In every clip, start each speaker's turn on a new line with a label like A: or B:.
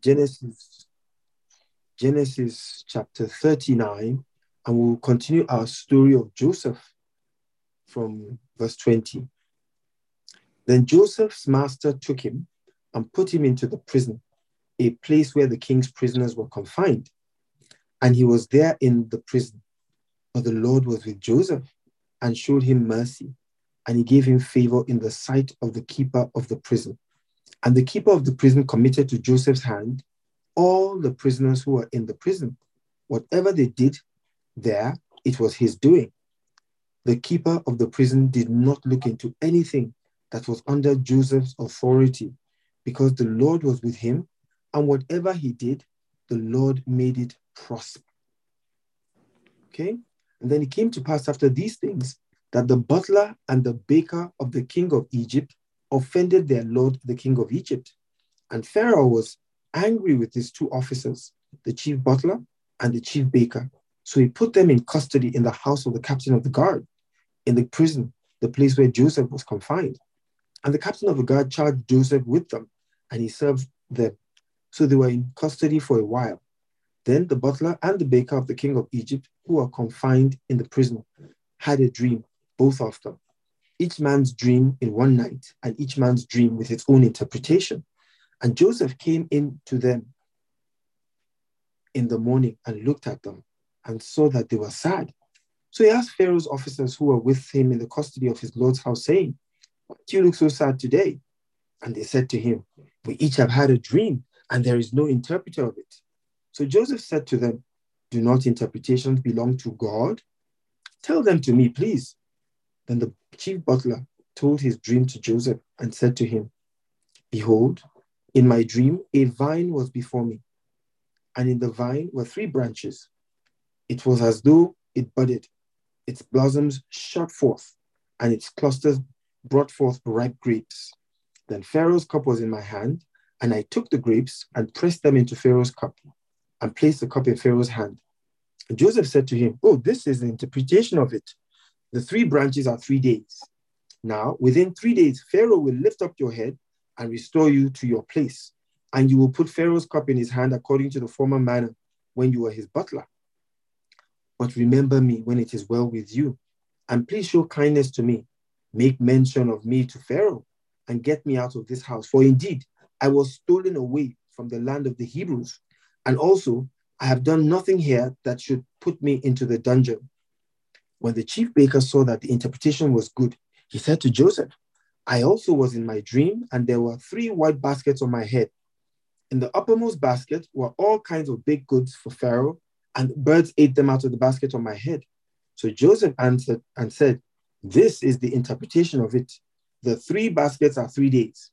A: Genesis, Genesis chapter 39, and we'll continue our story of Joseph from verse 20. Then Joseph's master took him and put him into the prison, a place where the king's prisoners were confined. And he was there in the prison. But the Lord was with Joseph and showed him mercy, and he gave him favor in the sight of the keeper of the prison. And the keeper of the prison committed to Joseph's hand all the prisoners who were in the prison. Whatever they did there, it was his doing. The keeper of the prison did not look into anything that was under Joseph's authority because the Lord was with him, and whatever he did, the Lord made it prosper. Okay? And then it came to pass after these things that the butler and the baker of the king of Egypt offended their lord, the king of Egypt. And Pharaoh was angry with his two officers, the chief butler and the chief baker. So he put them in custody in the house of the captain of the guard, in the prison, the place where Joseph was confined. And the captain of the guard charged Joseph with them, and he served them. So they were in custody for a while. Then the butler and the baker of the king of Egypt, who were confined in the prison, had a dream, both of them each man's dream in one night, and each man's dream with its own interpretation. And Joseph came in to them in the morning and looked at them and saw that they were sad. So he asked Pharaoh's officers who were with him in the custody of his Lord's house, saying, Why do you look so sad today? And they said to him, We each have had a dream, and there is no interpreter of it. So Joseph said to them, Do not interpretations belong to God? Tell them to me, please. Then the chief butler told his dream to Joseph and said to him, Behold, in my dream, a vine was before me, and in the vine were three branches. It was as though it budded, its blossoms shot forth, and its clusters brought forth ripe grapes. Then Pharaoh's cup was in my hand, and I took the grapes and pressed them into Pharaoh's cup, and placed the cup in Pharaoh's hand. And Joseph said to him, Oh, this is the interpretation of it. The three branches are three days. Now, within three days, Pharaoh will lift up your head and restore you to your place. And you will put Pharaoh's cup in his hand according to the former manner when you were his butler. But remember me when it is well with you, and please show kindness to me. Make mention of me to Pharaoh and get me out of this house. For indeed, I was stolen away from the land of the Hebrews. And also, I have done nothing here that should put me into the dungeon. When the chief baker saw that the interpretation was good, he said to Joseph, I also was in my dream, and there were three white baskets on my head. In the uppermost basket were all kinds of baked goods for Pharaoh, and birds ate them out of the basket on my head. So Joseph answered and said, This is the interpretation of it. The three baskets are three days.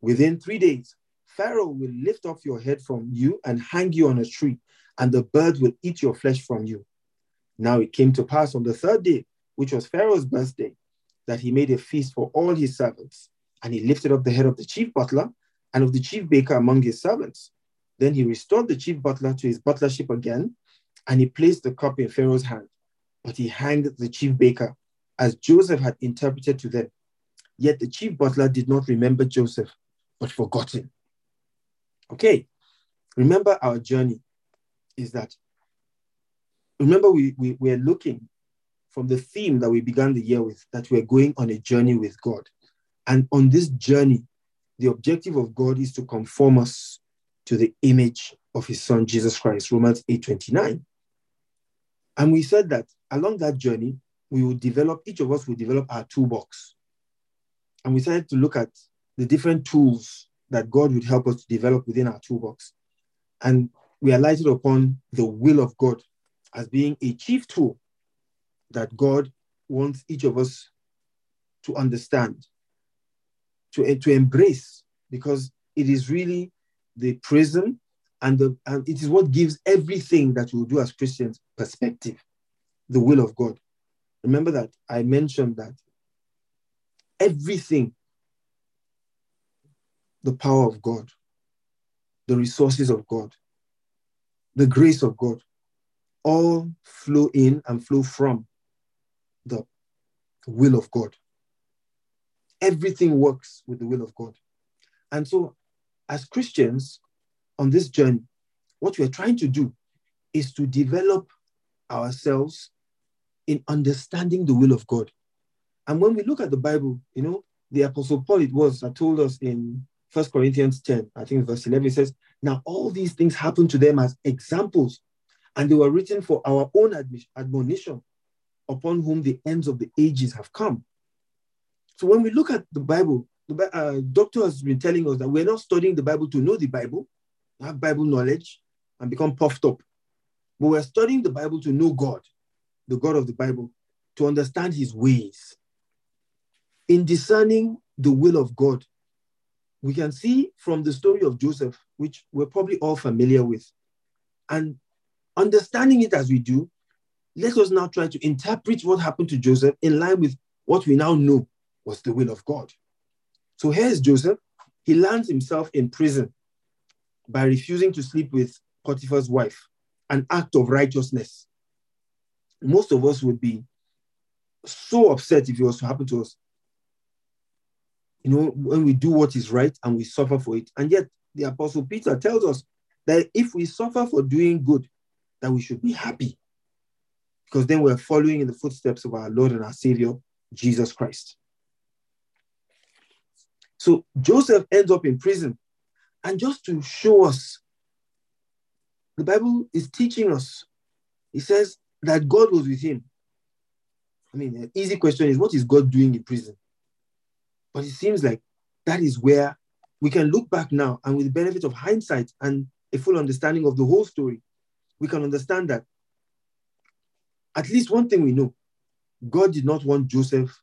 A: Within three days, Pharaoh will lift off your head from you and hang you on a tree, and the birds will eat your flesh from you. Now it came to pass on the third day, which was Pharaoh's birthday, that he made a feast for all his servants. And he lifted up the head of the chief butler and of the chief baker among his servants. Then he restored the chief butler to his butlership again, and he placed the cup in Pharaoh's hand. But he hanged the chief baker, as Joseph had interpreted to them. Yet the chief butler did not remember Joseph, but forgot him. Okay, remember our journey is that remember we, we we're looking from the theme that we began the year with that we're going on a journey with god. And on this journey the objective of god is to conform us to the image of his son jesus christ romans 8 29 and we said that along that journey we will develop each of us will develop our toolbox. And we started to look at the different tools that god would help us to develop within our toolbox. And we alighted upon the will of god as being a chief tool that God wants each of us to understand, to, eh, to embrace, because it is really the prism and, the, and it is what gives everything that we do as Christians perspective, the will of God. Remember that I mentioned that everything, the power of God, the resources of God, the grace of God, all flow in and flow from the will of God. Everything works with the will of God. And so, as Christians, on this journey, what we're trying to do is to develop ourselves in understanding the will of God. And when we look at the Bible, you know, the Apostle Paul, it was that told us in First Corinthians 10, I think verse 11, says, Now all these things happened to them as examples, and they were written for our own admonition, upon whom the ends of the ages have come. So when we look at the Bible, the uh, doctor has been telling us that we're not studying the Bible to know the Bible, have Bible knowledge, and become puffed up. But we're studying the Bible to know God, the God of the Bible, to understand his ways. In discerning the will of God, we can see from the story of Joseph, which we're probably all familiar with, and understanding it as we do, let us now try to interpret what happened to Joseph in line with what we now know was the will of God. So here's Joseph. He lands himself in prison by refusing to sleep with Potiphar's wife, an act of righteousness. Most of us would be so upset if it was to happen to us. You know, when we do what is right and we suffer for it. And yet, the Apostle Peter tells us that if we suffer for doing good, that we should be happy because then we're following in the footsteps of our Lord and our Savior, Jesus Christ. So Joseph ends up in prison. And just to show us, the Bible is teaching us, it says that God was with him. I mean, an easy question is what is God doing in prison? But it seems like that is where we can look back now and with the benefit of hindsight and a full understanding of the whole story, we can understand that at least one thing we know God did not want Joseph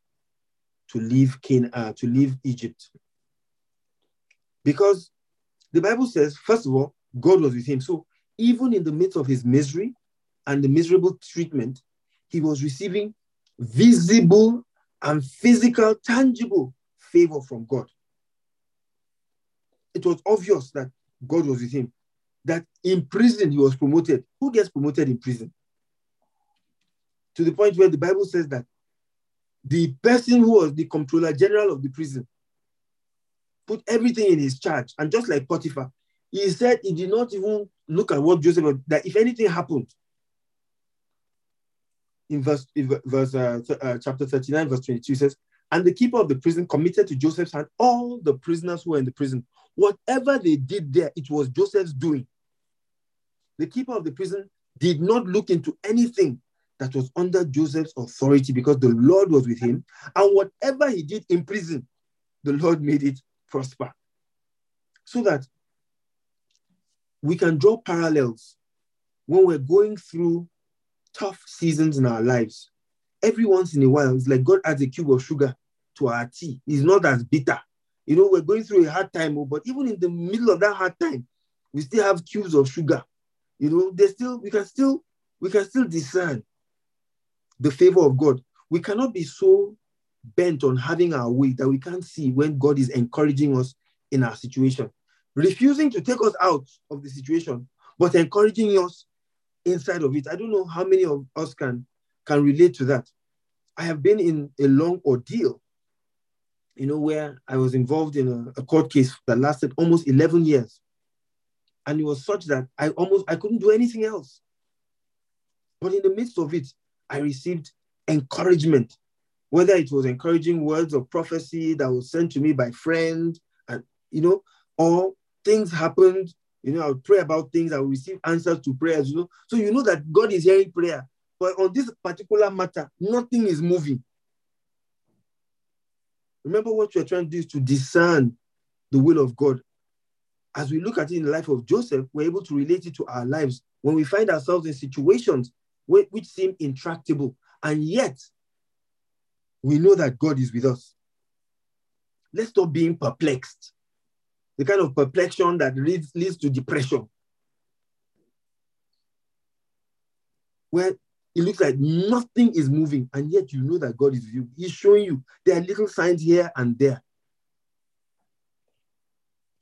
A: to leave Canaan, uh, to leave Egypt. Because the Bible says, first of all, God was with him. So even in the midst of his misery and the miserable treatment, he was receiving visible and physical, tangible favor from God. It was obvious that God was with him, that in prison he was promoted. Who gets promoted in prison? To the point where the Bible says that the person who was the comptroller general of the prison put everything in his charge. And just like Potiphar, he said he did not even look at what Joseph, that if anything happened, in verse, in verse uh, uh, chapter 39, verse 22 says, and the keeper of the prison committed to Joseph's hand all the prisoners who were in the prison. Whatever they did there, it was Joseph's doing. The keeper of the prison did not look into anything that was under Joseph's authority because the Lord was with him. And whatever he did in prison, the Lord made it prosper. So that we can draw parallels when we're going through tough seasons in our lives. Every once in a while, it's like God adds a cube of sugar to our tea. It's not as bitter. You know, we're going through a hard time, oh, but even in the middle of that hard time, we still have cubes of sugar. You know, they still we can still we can still discern the favor of God. We cannot be so bent on having our way that we can't see when God is encouraging us in our situation, refusing to take us out of the situation, but encouraging us inside of it. I don't know how many of us can can relate to that. I have been in a long ordeal, you know, where I was involved in a, a court case that lasted almost 11 years. And it was such that I almost I couldn't do anything else. But in the midst of it, I received encouragement whether it was encouraging words of prophecy that was sent to me by friends, and uh, you know, or things happened, you know, I would pray about things, I would receive answers to prayers, you know. So you know that God is hearing prayer. But on this particular matter, nothing is moving. Remember what you're trying to do is to discern the will of God. As we look at it in the life of Joseph, we're able to relate it to our lives when we find ourselves in situations which seem intractable, and yet we know that God is with us. Let's stop being perplexed. The kind of perplexion that leads, leads to depression. Where it looks like nothing is moving, and yet you know that God is with you. He's showing you there are little signs here and there.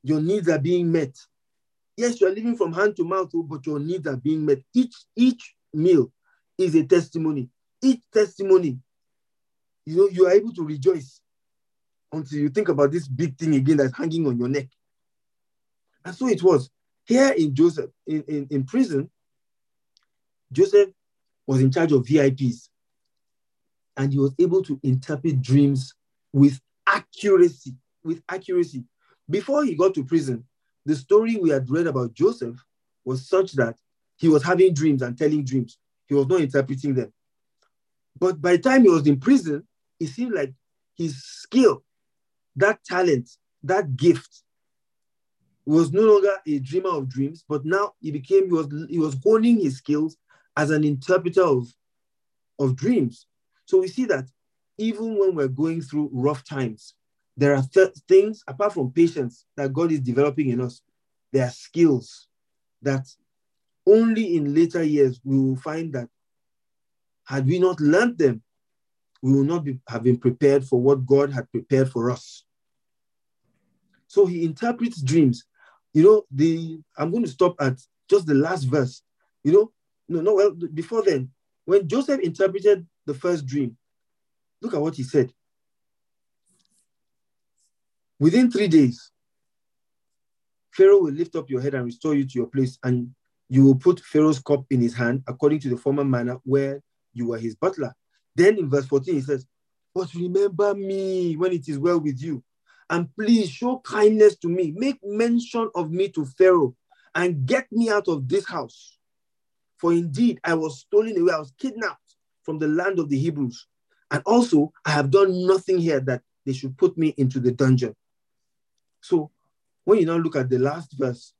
A: Your needs are being met. Yes, you're living from hand to mouth, oh, but your needs are being met. Each each meal is a testimony. Each testimony you know, you are able to rejoice until you think about this big thing again that's hanging on your neck. And so it was. here in Joseph, in, in, in prison, Joseph was in charge of VIPs and he was able to interpret dreams with accuracy. With accuracy. Before he got to prison, the story we had read about Joseph was such that he was having dreams and telling dreams. He was not interpreting them. But by the time he was in prison, it seemed like his skill, that talent, that gift was no longer a dreamer of dreams, but now he became, he was, he was honing his skills as an interpreter of, of dreams. So we see that even when we're going through rough times, there are th- things apart from patience that God is developing in us. There are skills that only in later years we will find that had we not learned them, we will not be, have been prepared for what God had prepared for us. So he interprets dreams. You know, the I'm going to stop at just the last verse. You know, no, no, well, before then, when Joseph interpreted the first dream, look at what he said. Within three days, Pharaoh will lift up your head and restore you to your place, and you will put Pharaoh's cup in his hand according to the former manner where you were his butler. Then in verse 14, he says, But remember me when it is well with you, and please show kindness to me. Make mention of me to Pharaoh and get me out of this house. For indeed, I was stolen away, I was kidnapped from the land of the Hebrews. And also, I have done nothing here that they should put me into the dungeon. So, when you now look at the last verse,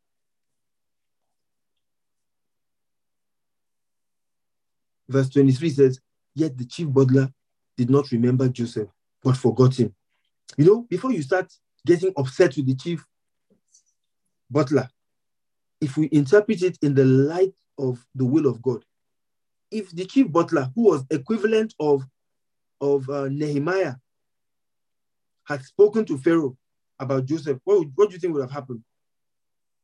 A: verse 23 says, Yet the chief butler did not remember Joseph, but forgot him. You know, before you start getting upset with the chief butler, if we interpret it in the light of the will of God, if the chief butler, who was equivalent of, of uh, Nehemiah, had spoken to Pharaoh about Joseph, what, would, what do you think would have happened?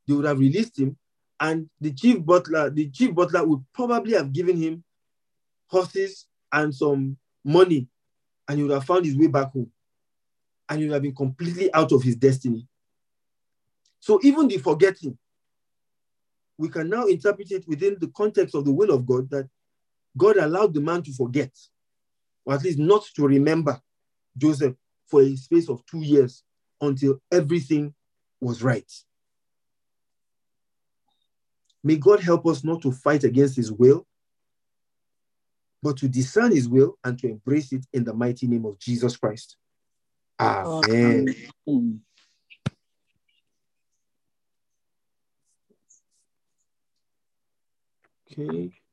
A: They would have released him, and the chief butler, the chief butler would probably have given him horses and some money, and he would have found his way back home. And he would have been completely out of his destiny. So even the forgetting, we can now interpret it within the context of the will of God that God allowed the man to forget, or at least not to remember Joseph for a space of two years until everything was right. May God help us not to fight against his will, but to discern his will and to embrace it in the mighty name of Jesus Christ. Amen. Okay.